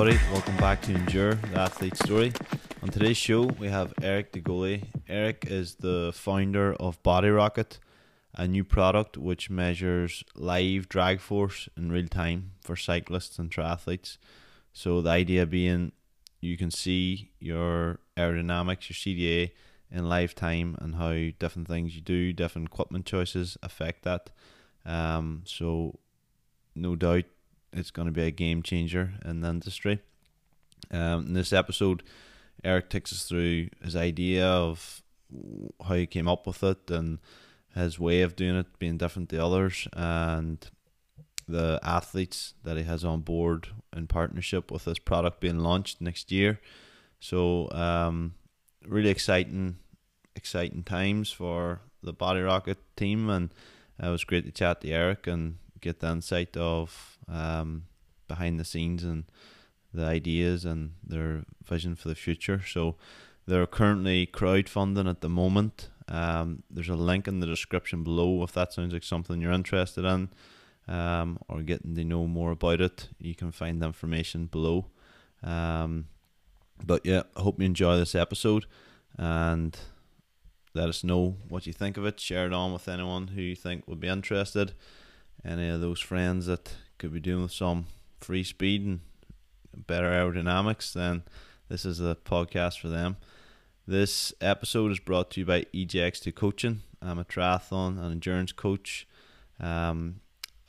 Everybody, welcome back to Endure, the athlete story. On today's show, we have Eric DeGolier. Eric is the founder of Body Rocket, a new product which measures live drag force in real time for cyclists and triathletes. So the idea being you can see your aerodynamics, your CDA in live time and how different things you do, different equipment choices affect that. Um, so no doubt it's going to be a game changer in the industry. Um, in this episode, Eric takes us through his idea of how he came up with it and his way of doing it being different to others and the athletes that he has on board in partnership with this product being launched next year. So um, really exciting, exciting times for the Body Rocket team, and it was great to chat to Eric and get the insight of um, behind the scenes and the ideas and their vision for the future. So they're currently crowdfunding at the moment. Um, there's a link in the description below if that sounds like something you're interested in um, or getting to know more about it. You can find the information below. Um, but yeah, I hope you enjoy this episode and let us know what you think of it. Share it on with anyone who you think would be interested. Any of those friends that could be doing with some free speed and better aerodynamics, then this is a podcast for them. This episode is brought to you by EJX2 Coaching. I'm a triathlon and endurance coach. Um,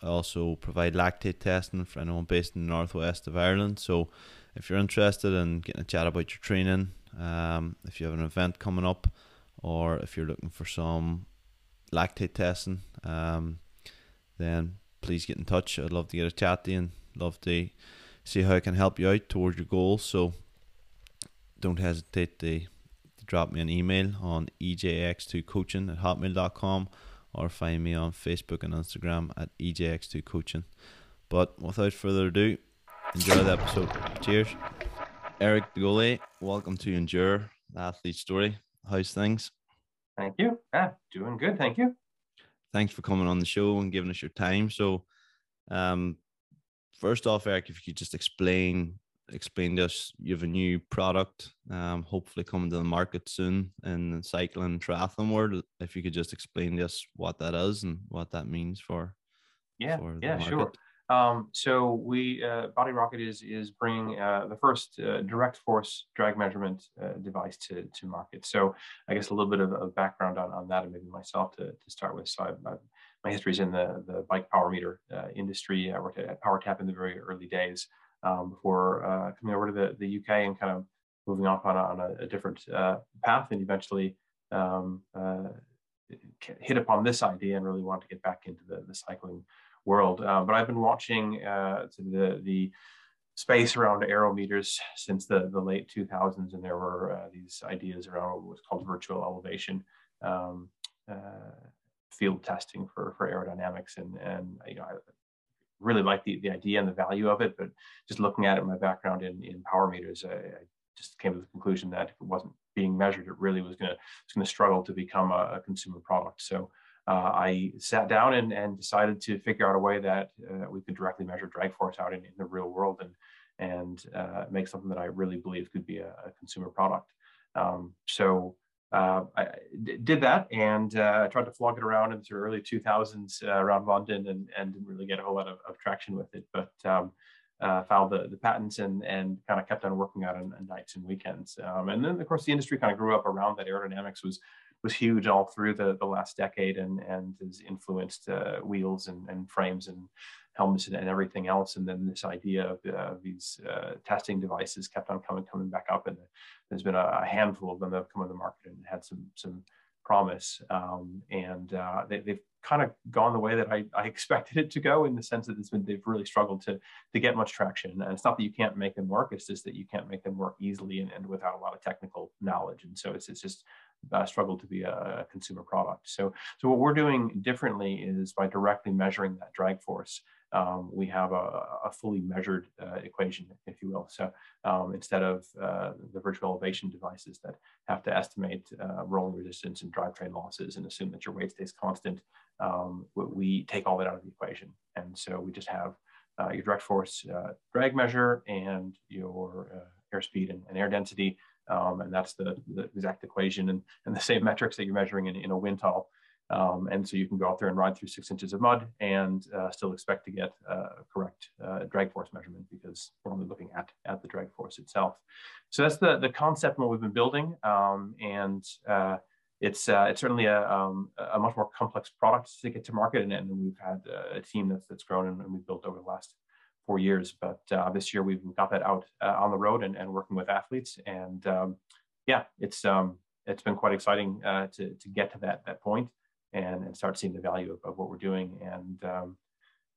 I also provide lactate testing for anyone based in the northwest of Ireland. So, if you're interested in getting a chat about your training, um, if you have an event coming up, or if you're looking for some lactate testing, um, then please get in touch. I'd love to get a chat to you and love to see how I can help you out towards your goals. So don't hesitate to, to drop me an email on ejx2coaching at hotmail.com or find me on Facebook and Instagram at ejx2coaching. But without further ado, enjoy the episode. Cheers. Eric DeGolier, welcome to Endure, the athlete story. How's things? Thank you. Yeah, doing good. Thank you thanks for coming on the show and giving us your time. So, um, first off, Eric, if you could just explain explain to us, you have a new product, um, hopefully coming to the market soon in the cycling triathlon world. If you could just explain to us what that is and what that means for yeah, for yeah, market. sure. Um, so we uh, Body Rocket is is bringing uh, the first uh, direct force drag measurement uh, device to to market. So I guess a little bit of, of background on, on that and maybe myself to, to start with. So I've, I've, my history is in the the bike power meter uh, industry. I worked at PowerTap in the very early days um, before uh, coming over to the, the UK and kind of moving off on a, on a, a different path and eventually um, hit upon this idea and really wanted to get back into the, the cycling world. Uh, but I've been watching uh, the the space around aerometers since the, the late 2000s, and there were uh, these ideas around what was called virtual elevation um, uh, field testing for for aerodynamics, and and you know I really like the, the idea and the value of it, but just looking at it, my background in in power meters, I, I just came to the conclusion that if it wasn't being measured, it really was going to was going to struggle to become a, a consumer product. So uh, I sat down and, and decided to figure out a way that uh, we could directly measure drag force out in, in the real world and and uh, make something that I really believe could be a, a consumer product. Um, so uh, I did that and uh, tried to flog it around into the early 2000s uh, around London and, and didn't really get a whole lot of, of traction with it, but um, filed the, the patents and, and kind of kept on working on, on nights and weekends. Um, and then of course the industry kind of grew up around that aerodynamics was was huge all through the, the last decade and, and has influenced uh, wheels and, and frames and helmets and, and, everything else. And then this idea of uh, these uh, testing devices kept on coming, coming back up. And there's been a, handful of them that have come on the market and had some, some promise. Um, and uh, they, have kind of gone the way that I, I, expected it to go in the sense that been, they've really struggled to, to get much traction. And it's not that you can't make them work, it's just that you can't make them work easily and, and without a lot of technical knowledge. And so it's, it's just uh, struggle to be a, consumer product. So, so what we're doing differently is by directly measuring that drag force. Um, we have a, a fully measured uh, equation, if you will. So um, instead of uh, the virtual elevation devices that have to estimate uh, rolling resistance and drivetrain losses and assume that your weight stays constant, um, we take all that out of the equation. And so we just have uh, your direct force uh, drag measure and your airspeed and, and, air density. Um, and that's the, the, exact equation and, and the same metrics that you're measuring in, in a wind tunnel. Um, and so you can go out there and ride through six inches of mud and uh, still expect to get a correct uh, drag force measurement because we're only looking at, at the drag force itself. So that's the, the concept and what we've been building. Um, and uh, it's, uh, it's certainly a, um, a much more complex product to get to market. And, and we've had a team that's, that's grown and, and we've built over the last four years. But uh, this year we've got that out uh, on the road and, and working with athletes. And um, yeah, it's, um, it's been quite exciting to, to get to that, that point and, and start seeing the value of, of what we're doing. And um,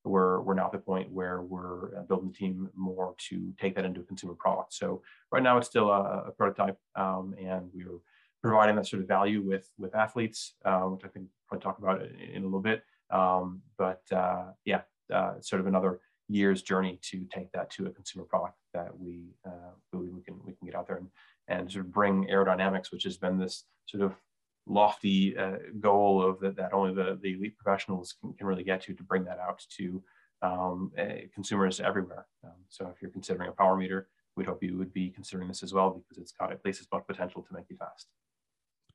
we're, we're now at the point where we're uh, building the team more to take that into a consumer product. So right now it's still a, a prototype um, and we're providing that sort of value with, with athletes, uh, which I think I'll talk about in, in a little bit. Um, but uh, yeah, uh, sort of another year's journey to take that to a consumer product that we uh, believe we can, we can get out there and, and sort of bring aerodynamics, which has been this sort of lofty uh, goal of that, that only the, the elite professionals can, can really get to to bring that out to um, uh, consumers everywhere. Um, so if you're considering a power meter, we'd hope you would be considering this as well because it's got at least as much potential to make you fast.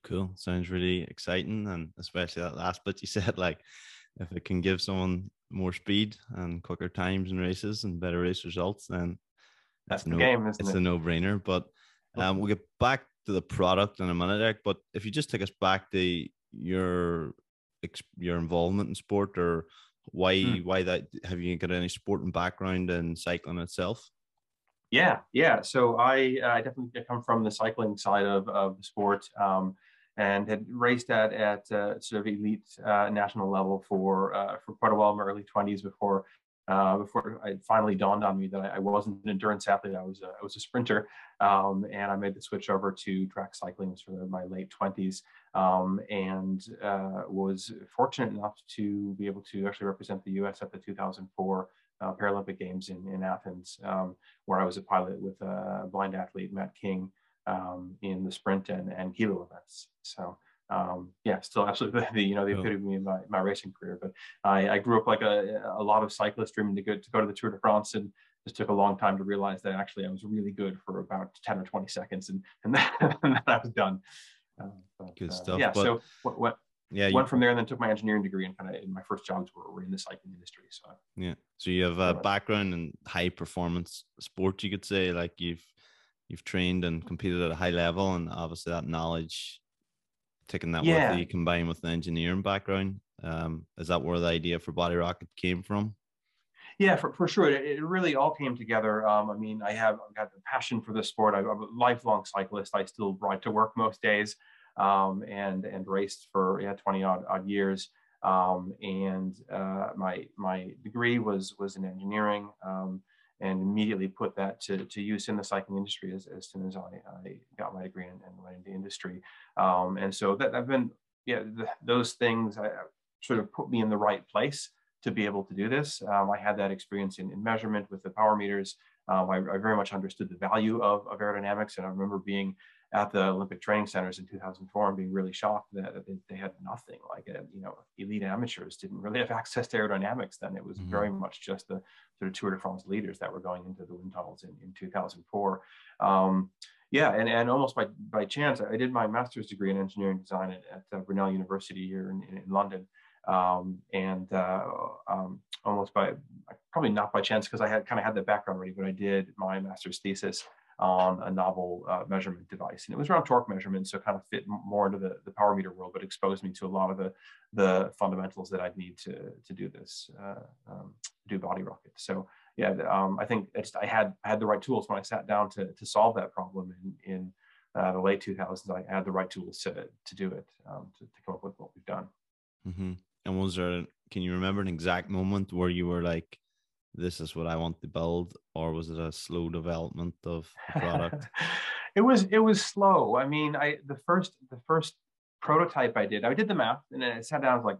Cool. Sounds really exciting. And especially that last bit you said, like if it can give someone more speed and quicker times in races and better race results, then that's the no, game, isn't it's it? a no brainer. But um, we'll get back to the product in a minute, Eric. But if you just take us back to your your involvement in sport, or why hmm. why that have you got any sporting background in cycling itself? Yeah, yeah. So I uh, I definitely come from the cycling side of of the sport. Um, and had raced at at uh, sort of elite uh, national level for uh, for quite a while in my early 20s before uh, before it finally dawned on me that I, I, wasn't an endurance athlete. I was a, I was a sprinter, um, and I made the switch over to track cycling for my late 20s, um, and uh, was fortunate enough to be able to actually represent the U.S. at the 2004 uh, Paralympic Games in, in Athens, um, where I was a pilot with a blind athlete, Matt King, um, in the sprint and, and kilo events. So um, yeah, still absolutely the you know the epitome of my, my racing career. But I, I grew up like a, a lot of cyclists dreaming to go to go to the Tour de France, and just took a long time to realize that actually I was really good for about ten or twenty seconds, and and then I was done. Uh, but, good uh, stuff. yeah. But, so what, what yeah, went you, from there and then took my engineering degree and kind of my first jobs were, were in the cycling industry. So yeah, so you have a background in high performance sports, you could say, like you've you've trained and competed at a high level, and obviously that knowledge taking that yeah. with you combined with the engineering background. Um, is that where the idea for Body Rocket came from? Yeah, for, for sure. It, it really all came together. Um, I mean, I have I've got the passion for this sport. I'm a lifelong cyclist. I still ride to work most days um, and and raced for yeah, 20 odd, odd years. Um, and uh, my my degree was was in engineering. Um, and immediately put that to, to use in the cycling industry as, as soon as I, I got my degree and, and went into industry. Um, and so that I've been, yeah, the, those things I, sort of put me in the right place to be able to do this. Um, I had that experience in, in, measurement with the power meters. Um, I, I, very much understood the value of, of aerodynamics, and I remember being at the Olympic training centers in 2004 and being really shocked that they, they had nothing. Like, a, uh, you know, elite amateurs didn't really have access to aerodynamics then. It was mm-hmm. very much just the sort of Tour de France leaders that were going into the wind tunnels in, in 2004. Um, yeah, and, and almost by, by chance, I did my master's degree in engineering design at, at uh, Brunel University here in, in, in London. Um, and uh, um, almost by probably not by chance because I had kind of had the background already, but I did my master's thesis on a novel uh, measurement device. And it was around torque measurement, so kind of fit more into the, the power meter world, but exposed me to a lot of the, the fundamentals that I'd need to, to do this, uh, um, do body rocket. So yeah, um, I think I had, had the right tools when I sat down to, to solve that problem in, in uh, the late 2000s. I had the right tools to, to do it, um, to, to come up with what we've done. Mm-hmm. And was there, can you remember an exact moment where you were like, this is what I want to build, or was it a slow development of the product? it was it was slow. I mean, I the first the first prototype I did, I did the math and then I sat down. I was like,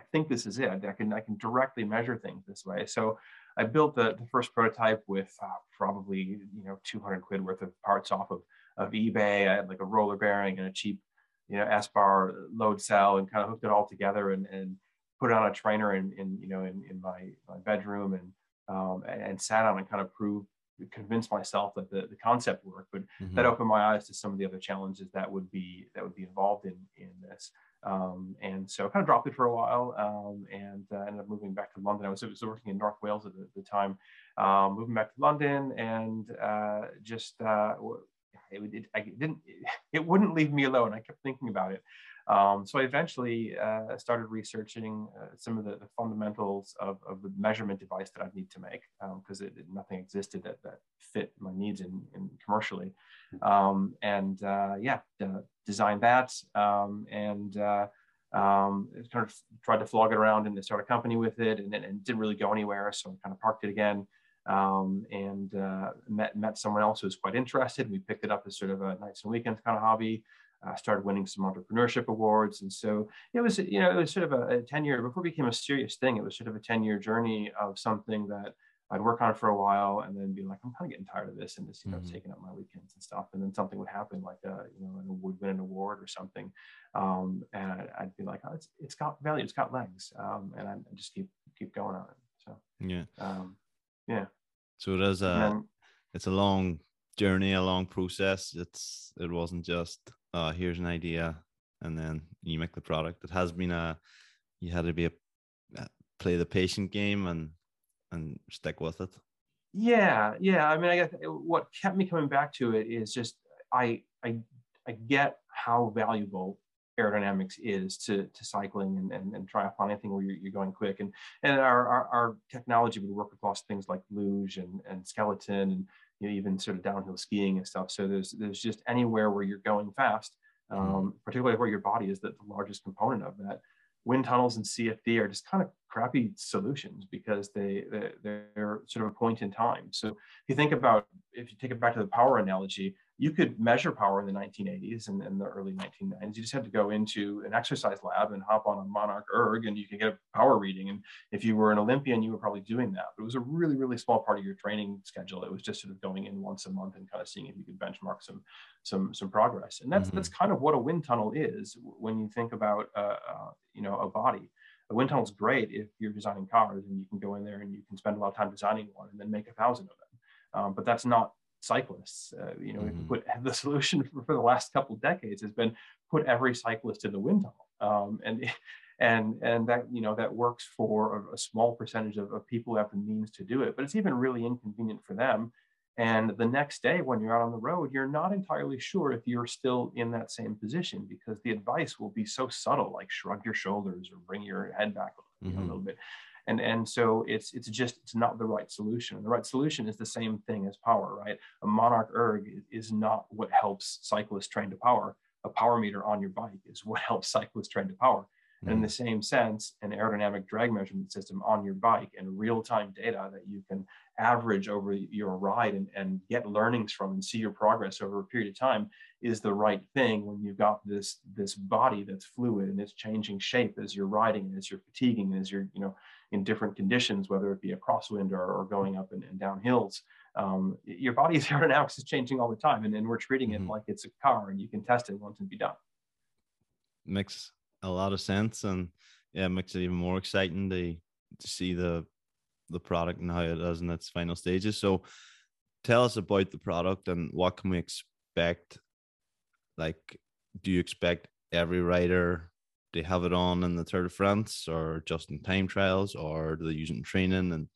I think this is it. I can I can directly measure things this way. So I built the, the first prototype with uh, probably you know 200 quid worth of parts off of of eBay. I had like a roller bearing and a cheap you know S bar load cell and kind of hooked it all together and and put it on a trainer in, in you know in, in my, my bedroom and um, and, and, sat on and kind of proved convinced myself that the, the concept worked but Mhm. that opened my eyes to some of the other challenges that would be that would be involved in in this um, and so I kind of dropped it for a while um, and uh, ended up moving back to London. I was, was working in North Wales at the, the time, um, moving back to London and uh, just uh, it, it, I didn't it wouldn't leave me alone. I kept thinking about it. Um, so I eventually uh, started researching uh, some of the, the fundamentals of, of, the measurement device that I'd need to make because um, nothing existed that, that fit my needs in, in commercially. Um, and uh, yeah, designed that um, and uh, um, kind of tried to flog it around and start a company with it and, and, didn't really go anywhere. So I kind of parked it again um, and uh, met, met someone else who was quite interested. We picked it up as sort of a nights and weekends kind of hobby uh, started winning some entrepreneurship awards. And so it was, you know, it was sort of a, a 10 year, before it became a serious thing, it was sort of a 10 year journey of something that I'd work on for a while and then be like, I'm kind of getting tired of this and just, you know, mm-hmm. taking up my weekends and stuff. And then something would happen like, a, uh, you know, and would win an award or something. Um, and I'd, I'd, be like, oh, it's, it's got value, it's got legs. Um, and I just keep, keep going on it. So, yeah. Um, yeah. So it is a, then, it's a long journey, a long process. It's, it wasn't just, oh, here's an idea, and then you make the product. It has been a you had to be a uh, play the patient game and and stick with it. Yeah, yeah. I mean, I guess uh, what kept me coming back to it is just I I I get how valuable aerodynamics is to, to cycling and, and, and triathlon, anything where you're, you're going quick. And, and our, our, our, technology would work across things like luge and, and skeleton and you know, even sort of downhill skiing and stuff. So there's there's just anywhere where you're going fast, mm-hmm. um, particularly where your body is the, the largest component of that. Wind tunnels and CFD are just kind of crappy solutions because they, they they're sort of a point in time. So if you think about if you take it back to the power analogy, you could measure power in the 1980s and, and the early 1990s. You just had to go into an exercise lab and hop on a Monarch erg and you could get a power reading. And if you were an Olympian, you were probably doing that. But it was a really, really small part of your training schedule. It was just sort of going in once a month and kind of seeing if you could benchmark some some some progress. And that's mm-hmm. that's kind of what a wind tunnel is when you think about uh, uh, you know a body. A wind tunnel is great if you're designing cars and you can go in there and you can spend a lot of time designing one and then make a thousand of them. Um, but that's not cyclists. Uh, you know, mm-hmm. put the solution for, for, the last couple of decades has been put every cyclist in the wind tunnel, um, and and and that you know that works for a, a small percentage of, of, people who have the means to do it, but it's even really inconvenient for them. And the next day, when you're out on the road, you're not entirely sure if you're still in that same position because the advice will be so subtle, like shrug your shoulders or bring your head back mm-hmm. a little bit and and so it's it's just it's not the right solution. The right solution is the same thing as power right? A monarch erg is not what helps cyclists train to power. A power meter on your bike is what helps cyclists train to power. And in mm-hmm. the same sense an aerodynamic drag measurement system on your bike and real-time data that you can average over your ride and, and get learnings from and see your progress over a period of time is the right thing when you've got this this body that's fluid and it's changing shape as you're riding as you're fatiguing as you're you know in different conditions, whether it be a crosswind or, or going up and, and down hills. Um, your body's aerodynamics is changing all the time, and, and we're treating it mm-hmm. like it's a car, and you can test it once and be done. Makes a lot of sense, and yeah, it makes it even more exciting to to see the the product and how it does in its final stages. So, tell us about the product and what can we expect. Like, do you expect every rider to have it on in the Tour de France or just in time trials or do they use it in training and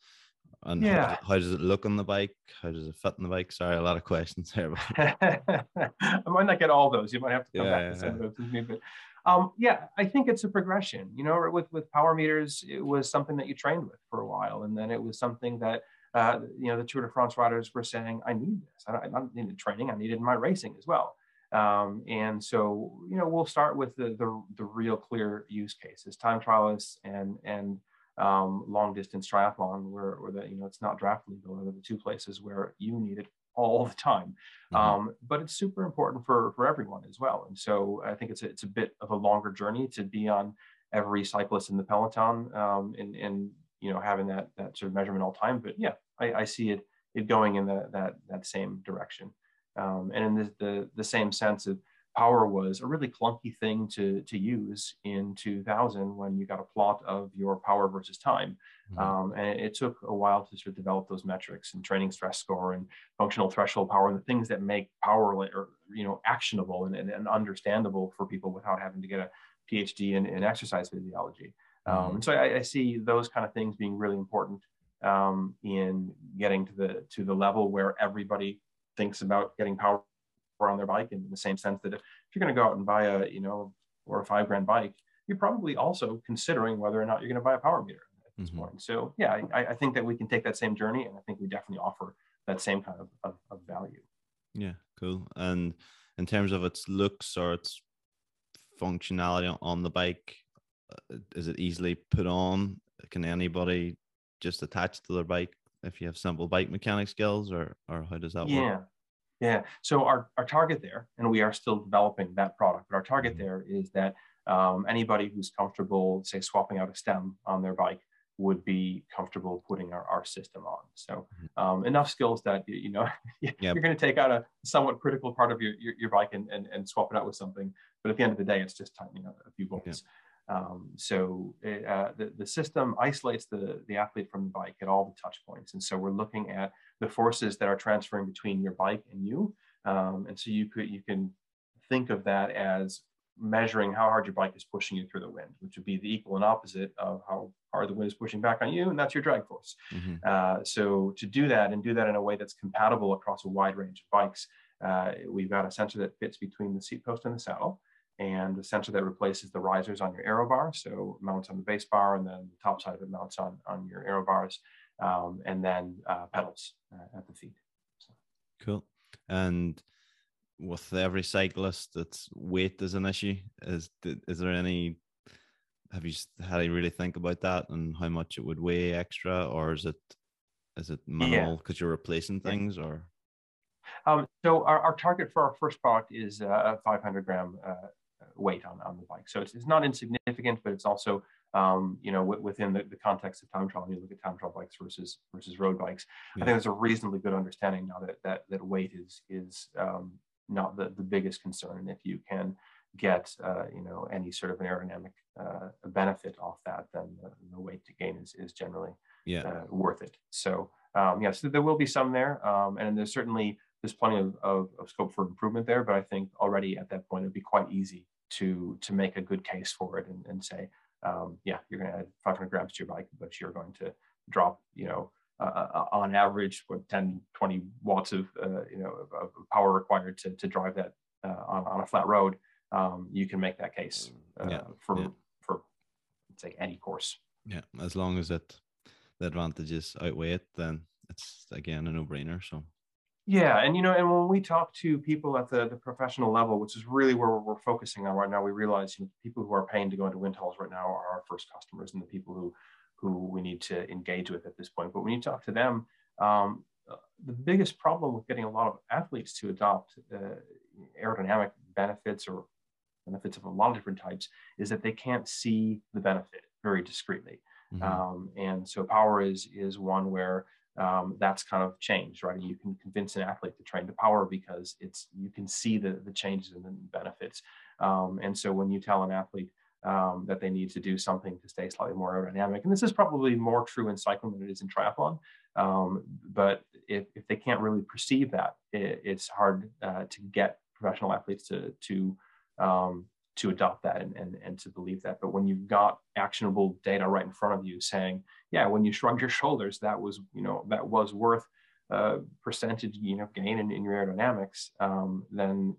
and yeah. how, how, does it look on the bike? How does it fit on the bike? Sorry, a lot of questions here. I might not get all those. You might have to come yeah, back yeah, and send those to me. But um, yeah, I think it's a progression. You know, with with power meters, it was something that you trained with for a while, and then it was something that uh, you know the Tour de France riders were saying, "I need this. I don't, I don't need training. I need it in my racing as well." Um, and so, you know, we'll start with the, the, the real clear use cases, time trialists and, and um, long distance triathlon where, where the, you know, it's not draft legal are the two places where you need it all the time. Mm-hmm. Um, but it's super important for, for everyone as well. And so I think it's a, it's a bit of a longer journey to be on every cyclist in the peloton um, and, and, you know, having that, that sort of measurement all time. But yeah, I, I see it, it going in the, that, that same direction. Um, and in the, the, the, same sense of power was a really clunky thing to, to use in 2000 when you got a plot of your power versus time. Mm-hmm. Um, and it took a while to sort of develop those metrics and training stress score and functional threshold power and the things that make power or, you know, actionable and, and, and understandable for people without having to get a PhD in, in exercise physiology. Um, mm-hmm. and so I, I, see those kind of things being really important um, in getting to the to the level where everybody thinks about getting power on their bike in the same sense that if, you're going to go out and buy a you know or a five grand bike you're probably also considering whether or not you're going to buy a power meter at this mm-hmm. point. So yeah I, I, think that we can take that same journey and i think we definitely offer that same kind of, of, of value. Yeah cool. And in terms of its looks or its functionality on the bike uh, is it easily put on? Can anybody just attach to their bike if you have simple bike mechanic skills or or how does that yeah. work? Yeah. Yeah. So our, our target there, and we are still developing that product, but our target mm-hmm. there is that um, anybody who's comfortable, say, swapping out a stem on their bike would be comfortable putting our, our system on. So mm-hmm. um, enough skills that, you know, you're yep. going to take out a somewhat critical part of your, your, your, bike and, and, and swap it out with something. But at the end of the day, it's just tightening a few bolts. Um, so it, uh, the, the system isolates the, the athlete from the bike at all the touch points. And so we're looking at the forces that are transferring between your bike and you. Um, and so you could you can think of that as measuring how hard your bike is pushing you through the wind, which would be the equal and opposite of how hard the wind is pushing back on you, and that's your drag force. Mm-hmm. Uh, so to do that and do that in a way that's compatible across a wide range of bikes, uh, we've got a sensor that fits between the seat post and the saddle and the sensor that replaces the risers on your aero bar. So mounts on the base bar and then the top side of it mounts on, on your aero bars um, and then uh, pedals uh, at the feet. So. Cool. And with every cyclist, it's weight is an issue. Is is there any? Have you had to really think about that and how much it would weigh extra, or is it is it minimal because yeah. you're replacing things, or? Um, so our, our target for our first product is uh, a 500 gram uh, weight on, on the bike. So it's, it's not insignificant, but it's also, um, you know, within the, the context of time trial, you look at time trial bikes versus versus road bikes, yeah. I think there's a reasonably good understanding now that that, that weight is is um, not the, the biggest concern. And if you can get, uh, you know, any sort of an aerodynamic uh, benefit off that, then the, the, weight to gain is, is generally yeah. Uh, worth it. So um, yes, yeah, so there will be some there. Um, and there's certainly, there's plenty of, of, of, scope for improvement there, but I think already at that point, it'd be quite easy to to make a good case for it and, and say, um, yeah, you're going to add 500 grams to your bike, but you're going to drop, you know, uh, on average, what 10, 20 watts of, uh, you know, of, of, power required to, to drive that uh, on, on a flat road. Um, you can make that case uh, yeah, for, yeah. for say any course. Yeah. As long as it, the advantages outweigh it, then it's again a no brainer. So yeah, and you know, and when we talk to people at the, the professional level, which is really where we're, we're focusing on right now, we realize you know, people who are paying to go into wind tunnels right now are our first customers and the people who who we need to engage with at this point. But when you talk to them, um, the biggest problem with getting a lot of athletes to adopt uh, aerodynamic benefits or benefits of a lot of different types is that they can't see the benefit very discreetly. Mm-hmm. Um, and so power is is one where um, that's kind of changed, right? You can convince an athlete to train to power because it's you can see the the changes and the benefits. Um, and so when you tell an athlete um, that they need to do something to stay slightly more aerodynamic, and this is probably more true in cycling than it is in triathlon, um, but if, if they can't really perceive that, it, it's hard uh, to get professional athletes to to um, to adopt that and, and, and to believe that. But when you've got actionable data right in front of you saying, yeah, when you shrugged your shoulders, that was, you know, that was worth a percentage, you know, gain in, in your aerodynamics, um, then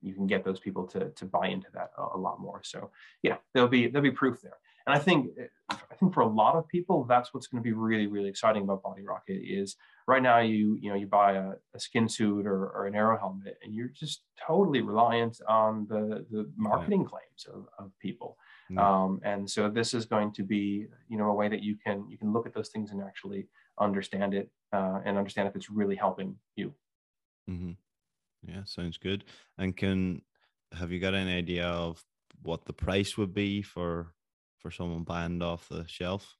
you can get those people to, to buy into that a, a, lot more. So yeah, there'll be, there'll be proof there. And I think, I think for a lot of people, that's what's going to be really, really exciting about Body Rocket is right now you you know you buy a, a skin suit or, or, an aero helmet and you're just totally reliant on the the marketing yeah. claims of, of people um, and so this is going to be you know a way that you can you can look at those things and actually understand it uh, and understand if it's really helping you mm-hmm. yeah sounds good and can have you got any idea of what the price would be for for someone buying off the shelf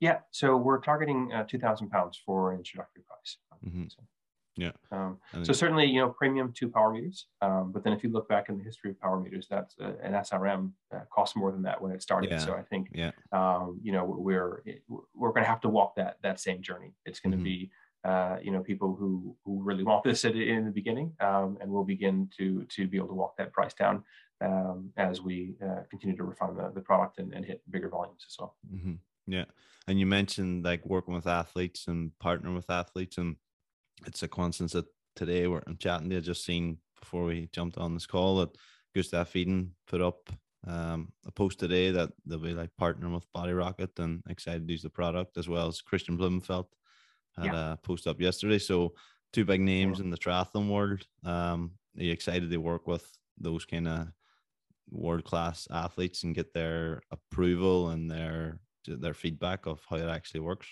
yeah, so we're targeting uh, two thousand pounds for an introductory price. Mm-hmm. So. Yeah. Um, so certainly, you know, premium to power meters. Um, but then if you look back in the history of power meters, that's uh, an SRM uh, cost more than that when it started. Yeah. So I think, yeah. um, you know, we're we're going to have to walk that that same journey. It's going to mm-hmm. be, uh, you know, people who who really want this at, in the beginning, um, and we'll begin to to be able to walk that price down um, as we uh, continue to refine the, the product and, and hit bigger volumes as well. Mm-hmm. Yeah, and you mentioned like working with athletes and partnering with athletes and it's a coincidence that today we're I'm chatting to you, just seen before we jumped on this call that Gustav Iden put up um, a post today that they'll be like partnering with Body Rocket and excited to use the product as well as Kristian Blummenfelt had yeah. a post up yesterday. So two big names yeah. in the triathlon world. Um, are you excited to work with those kind of world class athletes and get their approval and their their feedback of how it actually works?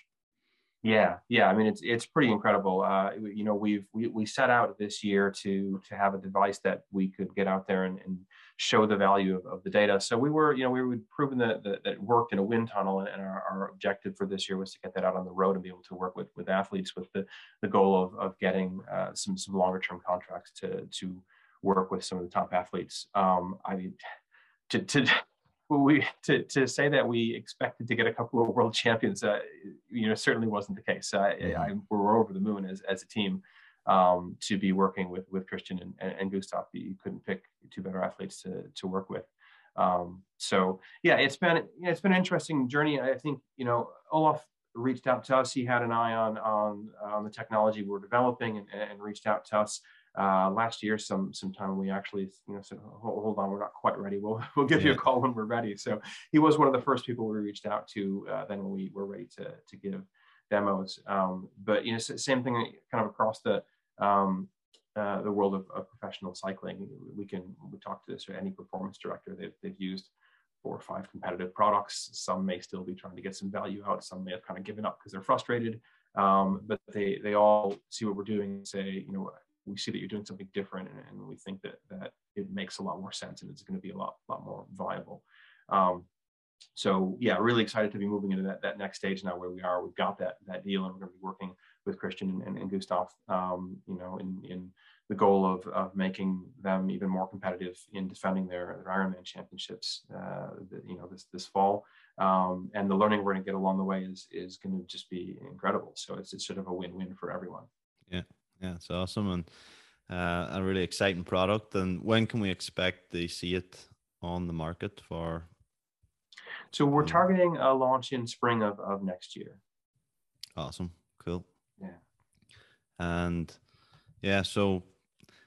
Yeah, yeah. I mean, it's it's pretty incredible. Uh, you know, we've we, we set out this year to to have a device that we could get out there and, and show the value of, of the data. So we were, you know, we were proven that, that, that worked in a wind tunnel, and our, our objective for this year was to get that out on the road and be able to work with with athletes with the the goal of of getting uh, some some longer term contracts to to work with some of the top athletes. Um, I mean, to to we to, to say that we expected to get a couple of world champions, uh, you know, certainly wasn't the case. Uh, mm-hmm. I, we're over the moon as, as a team um, to be working with with Kristian and, and Gustav. You couldn't pick two better athletes to to work with. Um, so yeah, it's been it's been an interesting journey. I think you know Olav reached out to us. He had an eye on on on the technology we're developing and, and reached out to us uh, last year some sometime we actually you know said hold, hold, on we're not quite ready. We'll we'll give yeah. you a call when we're ready. So he was one of the first people we reached out to uh, then when we were ready to to give demos. Um, but you know same thing kind of across the um, uh, the world of, of, professional cycling. We can we talk to this or any performance director they've, they've used four or five competitive products. Some may still be trying to get some value out. Some may have kind of given up because they're frustrated. Um, but they they all see what we're doing and say you know we see that you're doing something different and, and we think that that it makes a lot more sense and it's going to be a lot lot more viable um, so yeah really excited to be moving into that, that next stage now where we are we've got that that deal and we're going to be working with christian and, and, and gustav um, you know in in the goal of, of making them even more competitive in defending their, their Ironman championships, uh, you know, this this fall. Um, and the learning we're going to get along the way is is going to just be incredible. So it's, it's sort of a win-win for everyone. Yeah, yeah, it's awesome and uh, a really exciting product. And when can we expect to see it on the market for? So we're targeting a launch in spring of, of next year. Awesome, cool. Yeah. And yeah, so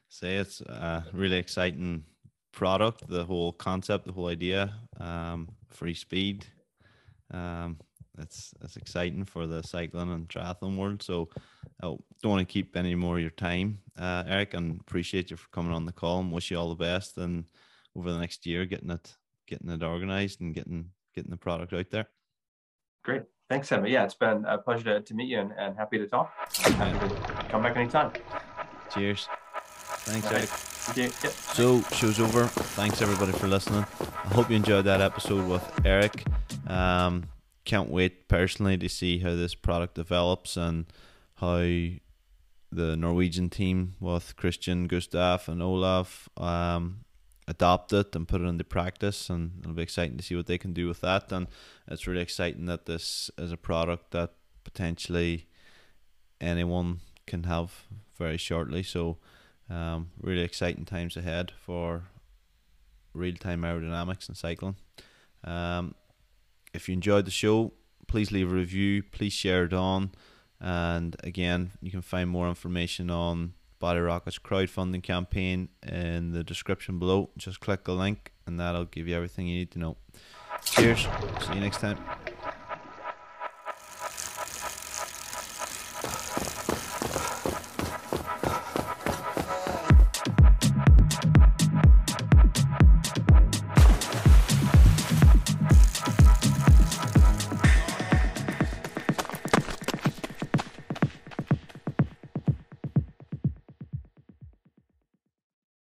say it's a really exciting product, the whole concept, the whole idea, um, free speed. Um, it's it's exciting for the cycling and triathlon world. So I don't want to keep any more of your time, uh, Eric, and appreciate you for coming on the call and wish you all the best and over the next year getting it getting it organized and getting getting the product out there. Great. Thanks, Emma. Yeah, it's been a pleasure to, to meet you and, and happy to talk. Happy to come back anytime. Cheers. Thanks, Eric. Yep. So, show's over. Thanks, everybody, for listening. I hope you enjoyed that episode with Eric. Um, can't wait personally to see how this product develops and how the Norwegian team with Kristian Gustav, and Olav um, adopt it and put it into practice. And it'll be exciting to see what they can do with that. And it's really exciting that this is a product that potentially anyone can have very shortly. So, um, really exciting times ahead for real time aerodynamics and cycling. Um, if you enjoyed the show, please leave a review. Please share it on. And again, you can find more information on Body Rocket's crowdfunding campaign in the description below. Just click the link, and that'll give you everything you need to know. Cheers. See you next time.